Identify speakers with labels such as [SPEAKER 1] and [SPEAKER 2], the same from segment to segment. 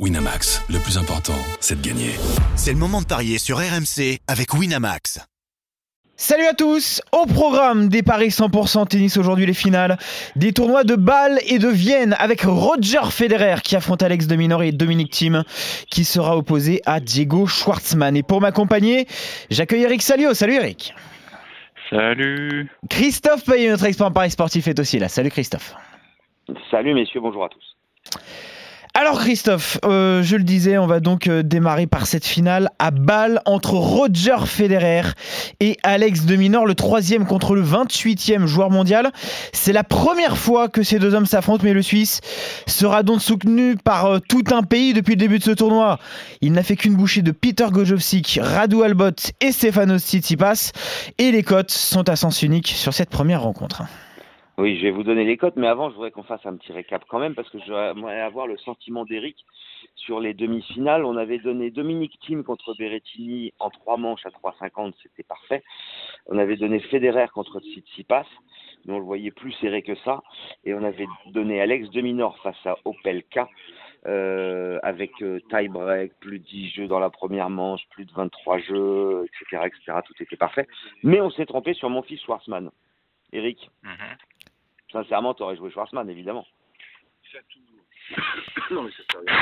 [SPEAKER 1] Winamax, le plus important, c'est de gagner.
[SPEAKER 2] C'est le moment de parier sur RMC avec Winamax.
[SPEAKER 3] Salut à tous Au programme des paris 100% tennis aujourd'hui les finales des tournois de Bâle et de Vienne avec Roger Federer qui affronte Alex de Minor et Dominique Thiem qui sera opposé à Diego Schwartzmann. Et pour m'accompagner, j'accueille Eric Salio. Salut Eric
[SPEAKER 4] Salut
[SPEAKER 3] Christophe Payet, notre expert en paris sportif, est aussi là. Salut Christophe
[SPEAKER 5] Salut messieurs, bonjour à tous
[SPEAKER 3] alors Christophe, euh, je le disais, on va donc euh, démarrer par cette finale à Bâle entre Roger Federer et Alex de Minor, le troisième contre le 28e joueur mondial. C'est la première fois que ces deux hommes s'affrontent, mais le Suisse sera donc soutenu par euh, tout un pays depuis le début de ce tournoi. Il n'a fait qu'une bouchée de Peter Gojowski, Radu Albot et Stefanos Tsitsipas, et les cotes sont à sens unique sur cette première rencontre.
[SPEAKER 5] Oui, je vais vous donner les cotes, mais avant, je voudrais qu'on fasse un petit récap quand même, parce que je voudrais avoir le sentiment d'Eric sur les demi-finales. On avait donné Dominique Thiem contre Berrettini en trois manches à 3,50, c'était parfait. On avait donné Federer contre Tsitsipas, mais on le voyait plus serré que ça. Et on avait donné Alex Deminor face à Opelka, euh, avec euh, tie-break, plus de 10 jeux dans la première manche, plus de 23 jeux, etc., etc. Tout était parfait. Mais on s'est trompé sur mon fils Schwarzman. Eric?
[SPEAKER 4] Mhm.
[SPEAKER 5] Sincèrement, tu aurais joué Schwarzman, évidemment.
[SPEAKER 4] non, mais ça rien.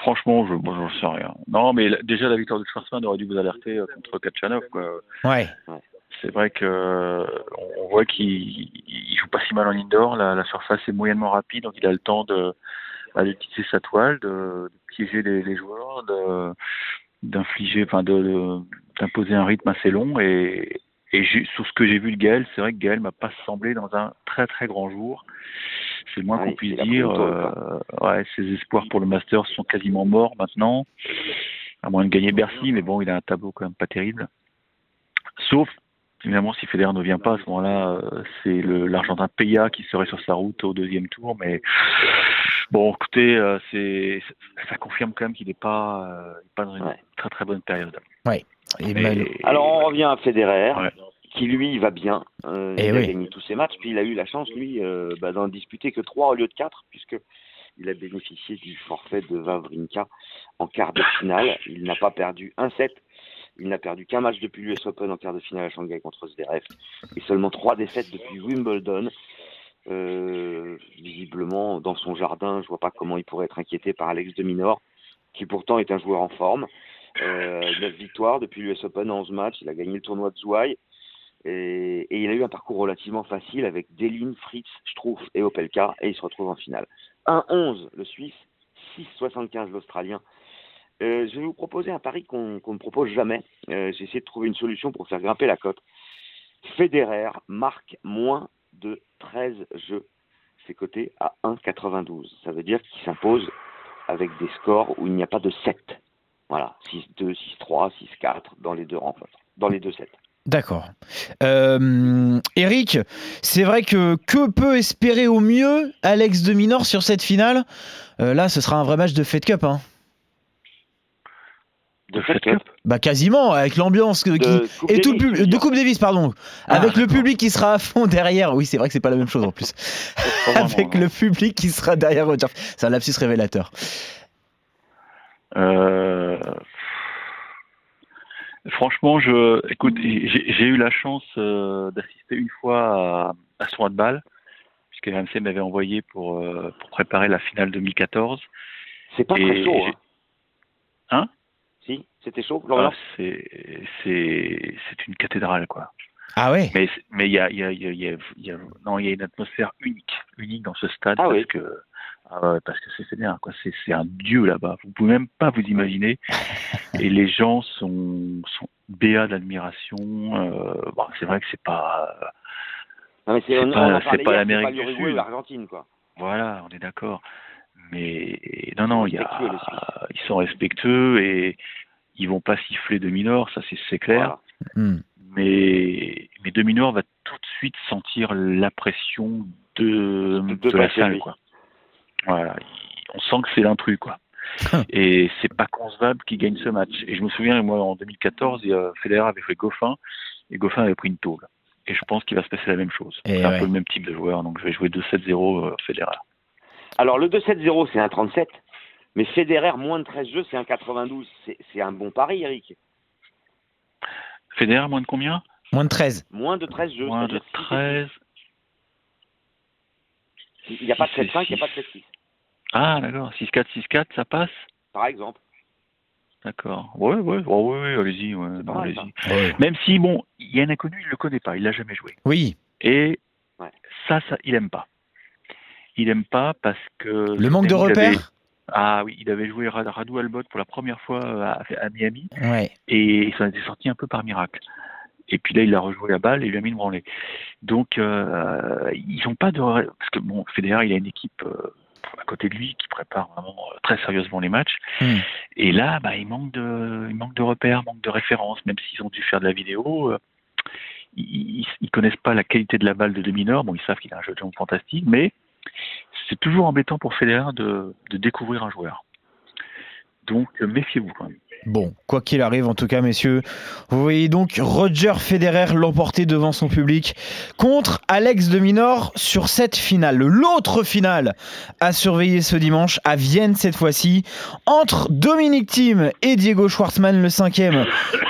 [SPEAKER 4] Franchement, je ne sais rien. Non, mais déjà, la victoire de Schwarzman aurait dû vous alerter euh, contre Kachanov. Quoi.
[SPEAKER 3] Ouais.
[SPEAKER 4] C'est vrai que on voit qu'il joue pas si mal en indoor. La, surface est moyennement rapide, donc il a le temps de bah, d'utiliser sa toile, de, de piéger les, les joueurs, de d'infliger, enfin de d'imposer un rythme assez long et, et sur ce que j'ai vu de Gaël, c'est vrai que Gaël m'a pas semblé dans un très très grand jour. C'est le moins qu'on puisse dire. Euh, ouais, ses espoirs pour le Master sont quasiment morts maintenant, à moins de gagner Bercy, mais bon, il a un tableau quand même pas terrible. Sauf, évidemment, si Federer ne vient pas à ce moment-là, euh, c'est l'Argentin Peya qui serait sur sa route au deuxième tour. Mais bon, écoutez, euh, c'est ça confirme quand même qu'il n'est pas, pas dans une très très bonne période.
[SPEAKER 3] Ouais.
[SPEAKER 5] Alors on revient à Federer, qui lui va bien. Euh, il a gagné tous ses matchs, puis il a eu la chance, lui, euh, bah, d'en disputer que 3 au lieu de 4, puisque il a bénéficié du forfait de Vavrinka en quart de finale. Il n'a pas perdu un set. Il n'a perdu qu'un match depuis l'US Open en quart de finale à Shanghai contre Zverev et seulement trois défaites depuis Wimbledon. Euh, visiblement, dans son jardin, je vois pas comment il pourrait être inquiété par Alex de Minor, qui pourtant est un joueur en forme. Euh, 9 victoires depuis l'US Open en 11 matchs. Il a gagné le tournoi de Zouai. Et, il a eu un parcours relativement facile avec Delin, Fritz, Struff et Opelka. Et il se retrouve en finale. 1-11 le Suisse, 6-75 l'Australien. Euh, je vais vous proposer un pari qu'on ne propose jamais. Euh, J'ai essayé de trouver une solution pour faire grimper la cote. Federer marque moins de 13 jeux. C'est coté à 1,92. Ça veut dire qu'il s'impose avec des scores où il n'y a pas de 7. Voilà, 6-2, 6-3, 6-4 dans les deux rencontres, dans les deux sets.
[SPEAKER 3] D'accord. Euh, Eric, c'est vrai que que peut espérer au mieux Alex de Minor sur cette finale? Euh, Là, ce sera un vrai match de Fed Cup. Hein.
[SPEAKER 5] De Fed Cup?
[SPEAKER 3] Bah quasiment, avec l'ambiance qui... et tout le public de Coupe Davis, pardon, ah, avec le public qui sera à fond derrière. Oui, c'est vrai que c'est pas la même chose en plus. avec le public qui sera derrière Roger. C'est un lapsus révélateur.
[SPEAKER 4] Euh, franchement, je, écoute, j'ai eu la chance euh, d'assister une fois à, à son de balle, puisque l'AMC m'avait envoyé pour, euh, pour préparer la finale 2014.
[SPEAKER 5] C'est pas très chaud. Hein,
[SPEAKER 4] hein?
[SPEAKER 5] Si, c'était chaud.
[SPEAKER 4] Ah, c'est une cathédrale, quoi.
[SPEAKER 3] Ah ouais?
[SPEAKER 4] Mais mais il y a il y a, y, a, y a non il y a une atmosphère unique unique dans ce stade
[SPEAKER 5] ah
[SPEAKER 4] parce que ah parce que c'est bien, quoi. C'est un dieu là-bas. Vous pouvez même pas vous imaginer. Et les gens sont, sont béats d'admiration. Euh, bon, c'est vrai que c'est pas.
[SPEAKER 5] c'est
[SPEAKER 4] pas, pas l'Amérique
[SPEAKER 5] du Sud. l'Argentine, quoi.
[SPEAKER 4] Voilà, on est d'accord. Mais non, non, il y a, ils sont respectueux et ils vont pas siffler de minor, ça c'est clair. Hmm. Mais, mais de minor va tout de suite sentir la pression de, de, de la salle, quoi. Voilà, on sent que c'est l'intrus, quoi. et c'est pas concevable qu'il gagne ce match. Et je me souviens, moi, en 2014, Federer avait fait Goffin, et Goffin avait pris une tôle. Et je pense qu'il va se passer la même chose. C'est un peu le même type de joueur, donc je vais jouer 2-7-0 euh, Federer.
[SPEAKER 5] Alors le 2-7-0, c'est un 37. Mais Federer, moins de 13 jeux, c'est un 92. C'est un bon pari, Eric.
[SPEAKER 4] Federer, moins de combien?
[SPEAKER 3] Moins de 13.
[SPEAKER 5] Moins de 13 jeux.
[SPEAKER 4] Moins de 13.
[SPEAKER 5] Il n'y a pas de 7-5, il n'y a pas de 7-6.
[SPEAKER 4] Ah, d'accord. 6-4, 6-4, ça passe
[SPEAKER 5] Par exemple.
[SPEAKER 4] D'accord. Ouais, ouais, oh, ouais, allez-y. Ouais, allez Même si, bon, il y a un inconnu, il ne le connaît pas, il l'a jamais joué.
[SPEAKER 3] Oui.
[SPEAKER 4] Et ça, ça, il aime pas. Il aime pas parce que.
[SPEAKER 3] Le manque de repères
[SPEAKER 4] Ah oui, il avait joué Radu Albot pour la première fois à, Miami.
[SPEAKER 3] Ouais.
[SPEAKER 4] Et il s'en était sorti un peu par miracle. Et puis là, il a rejoué à balle et il lui a mis une branlée. Donc, euh, ils n'ont pas de. Parce que, bon, Federer, il a une équipe euh, à côté de lui qui prépare vraiment euh, très sérieusement les matchs. Hmm. Et là, bah, il, manque de, il manque de repères, manque de références, même s'ils ont dû faire de la vidéo. ils, ne connaissent pas la qualité de la balle de Deminor. Bon, ils savent qu'il a un jeu de jambes fantastique, mais c'est toujours embêtant pour Federer de, de découvrir un joueur. Donc, méfiez-vous quand même.
[SPEAKER 3] Bon, quoi qu'il arrive, en tout cas, messieurs, vous voyez donc Roger Federer l'emporter devant son public contre Alex de Minor sur cette finale. L'autre finale à surveiller ce dimanche à Vienne cette fois-ci entre Dominique Thiem et Diego Schwartzmann, le cinquième,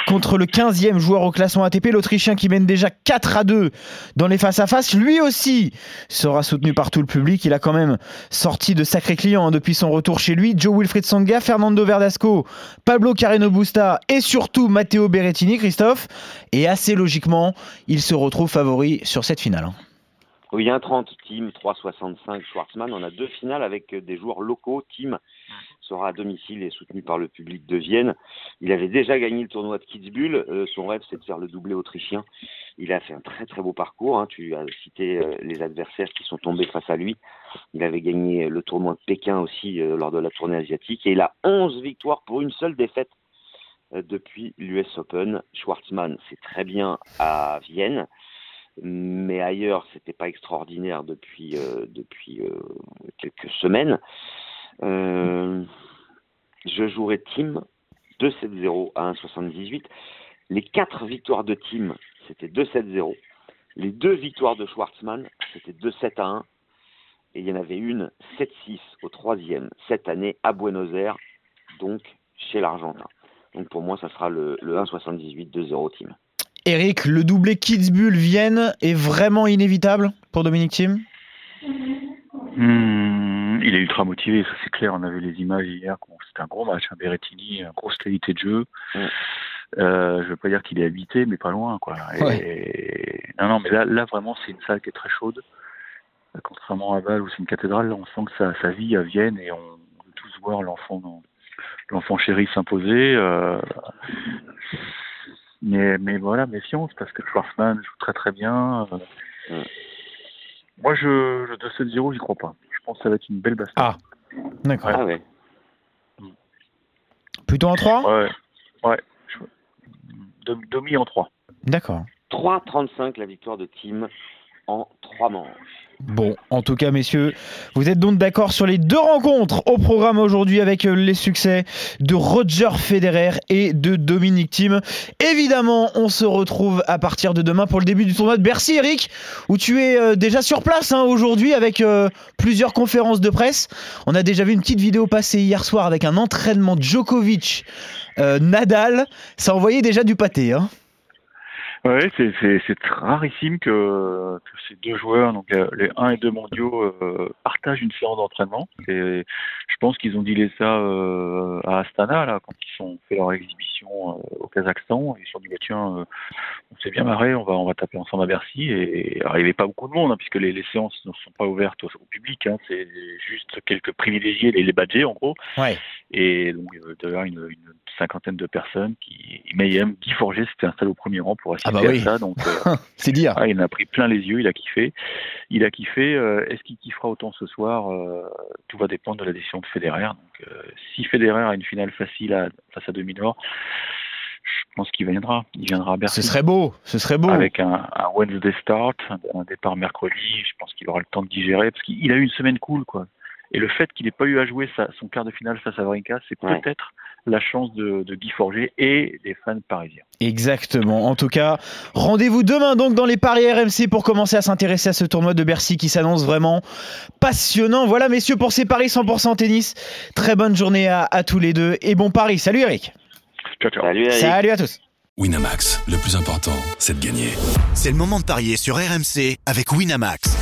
[SPEAKER 3] contre le 15e joueur au classement ATP, l'Autrichien qui mène déjà 4 à 2 dans les face-à-face. Lui aussi sera soutenu par tout le public. Il a quand même sorti de sacrés clients hein, depuis son retour chez lui. Joe Wilfried Songa, Fernando Verdasco, Pablo Carreno Busta et surtout Matteo Berrettini, Christophe. Et assez logiquement, il se retrouve favori sur cette finale. Hein.
[SPEAKER 5] Oui, un 30, Team 3,65 Schwarzman. On a deux finales avec des joueurs locaux. Team sera à domicile et soutenu par le public de Vienne. Il avait déjà gagné le tournoi de Kitzbühel. Euh, son rêve, c'est de faire le doublé autrichien. Il a fait un très très beau parcours. Hein. Tu as cité euh, les adversaires qui sont tombés face à lui. Il avait gagné le tournoi de Pékin aussi euh, lors de la tournée asiatique. Et il a 11 victoires pour une seule défaite depuis l'US Open. Schwartzmann, c'est très bien à Vienne mais ailleurs, c'était pas extraordinaire depuis, euh, depuis euh, quelques semaines. Euh, je jouerai Team 2-7-0 à 1-78. Les quatre victoires de Team, c'était 2-7-0. Les deux victoires de Schwartzmann, c'était 2-7 1. Et il y en avait une 7-6 au troisième cette année à Buenos Aires, donc chez l'Argentin. Donc pour moi, ça sera le, le 1-78 2-0 Team.
[SPEAKER 3] Eric, le doublé Kitzbühel-Vienne est vraiment inévitable pour Dominique Thiem?
[SPEAKER 4] Hmm, Il est ultra motivé, ça c'est clair. On avait les images hier. C'était un gros match, un Berrettini, une grosse qualité de jeu. Euh, je ne veux pas dire qu'il est habité, mais pas loin. Quoi. Non, non, mais là, là vraiment, c'est une salle qui est très chaude. Contrairement à Bâle où c'est une cathédrale, là, on sent que ça, ça vit à Vienne et on veut tous voir l'enfant l'enfant chéri s'imposer. Euh, mais, mais voilà, méfiance, parce que Schwarzman joue très très bien. Euh. Moi, je, je 2-7-0, j'y crois pas. Je pense que ça va être une belle baston.
[SPEAKER 3] Ah, d'accord.
[SPEAKER 5] Ah ouais.
[SPEAKER 3] Plutôt en 3
[SPEAKER 4] Ouais, ouais. Demi en 3.
[SPEAKER 3] D'accord.
[SPEAKER 5] 3-35 la victoire de Team en 3 manches.
[SPEAKER 3] Bon, en tout cas, messieurs, vous êtes donc d'accord sur les deux rencontres au programme aujourd'hui avec euh, les succès de Roger Federer et de Dominique Thiem. Évidemment, on se retrouve à partir de demain pour le début du tournoi de Bercy, Eric, où tu es euh, déjà sur place hein, aujourd'hui avec euh, plusieurs conférences de presse. On a déjà vu une petite vidéo passer hier soir avec un entraînement Djokovic. Nadal, ça envoyait déjà du pâté. Hein.
[SPEAKER 4] Ouais, c'est c'est rarissime que, que, ces deux joueurs, donc euh, les 1 et 2 mondiaux, euh, partagent une séance d'entraînement. Et je pense qu'ils ont dit ça euh, à Astana là quand ils ont fait leur exhibition au Kazakhstan. Ils se sont dit bah, tiens, on s'est bien marré, on va on va taper ensemble à Bercy. Et, il n'y avait pas beaucoup de monde hein, puisque les, les, séances ne sont pas ouvertes au, public. Hein, c'est juste quelques privilégiés, les, les badgés en gros.
[SPEAKER 3] Ouais.
[SPEAKER 4] Et donc d'ailleurs une, une cinquantaine de personnes qui Mayhem, Guy Forger s'était installé au premier rang pour assister
[SPEAKER 3] ah bah oui.
[SPEAKER 4] ça. Donc,
[SPEAKER 3] euh, c'est dire.
[SPEAKER 4] Ah, il en a pris plein les yeux, il a kiffé. Il a kiffé. Euh, est-ce qu'il kiffera autant ce soir euh, Tout va dépendre de la décision de Federer. Donc, si Federer a une finale facile face à Dominor, je pense qu'il viendra. Il viendra à Bercy.
[SPEAKER 3] Ce serait beau, ce serait beau.
[SPEAKER 4] Avec un, Wednesday start, un, départ mercredi, je pense qu'il aura le temps de digérer parce qu'il a eu une semaine cool, quoi. Et le fait qu'il n'ait pas eu à jouer son quart de finale face à Wawrinka, c'est peut-être la chance de, Guy Forger et des fans parisiens.
[SPEAKER 3] Exactement. En tout cas, rendez-vous demain donc dans les paris RMC pour commencer à s'intéresser à ce tournoi de Bercy qui s'annonce vraiment passionnant. Voilà messieurs pour ces paris 100% tennis. Très bonne journée à, tous les deux et bon pari. Salut Eric.
[SPEAKER 4] Ciao, ciao.
[SPEAKER 5] Salut, Eric.
[SPEAKER 3] Salut à tous.
[SPEAKER 1] Winamax, le plus important, c'est de gagner.
[SPEAKER 2] C'est le moment de parier sur RMC avec Winamax.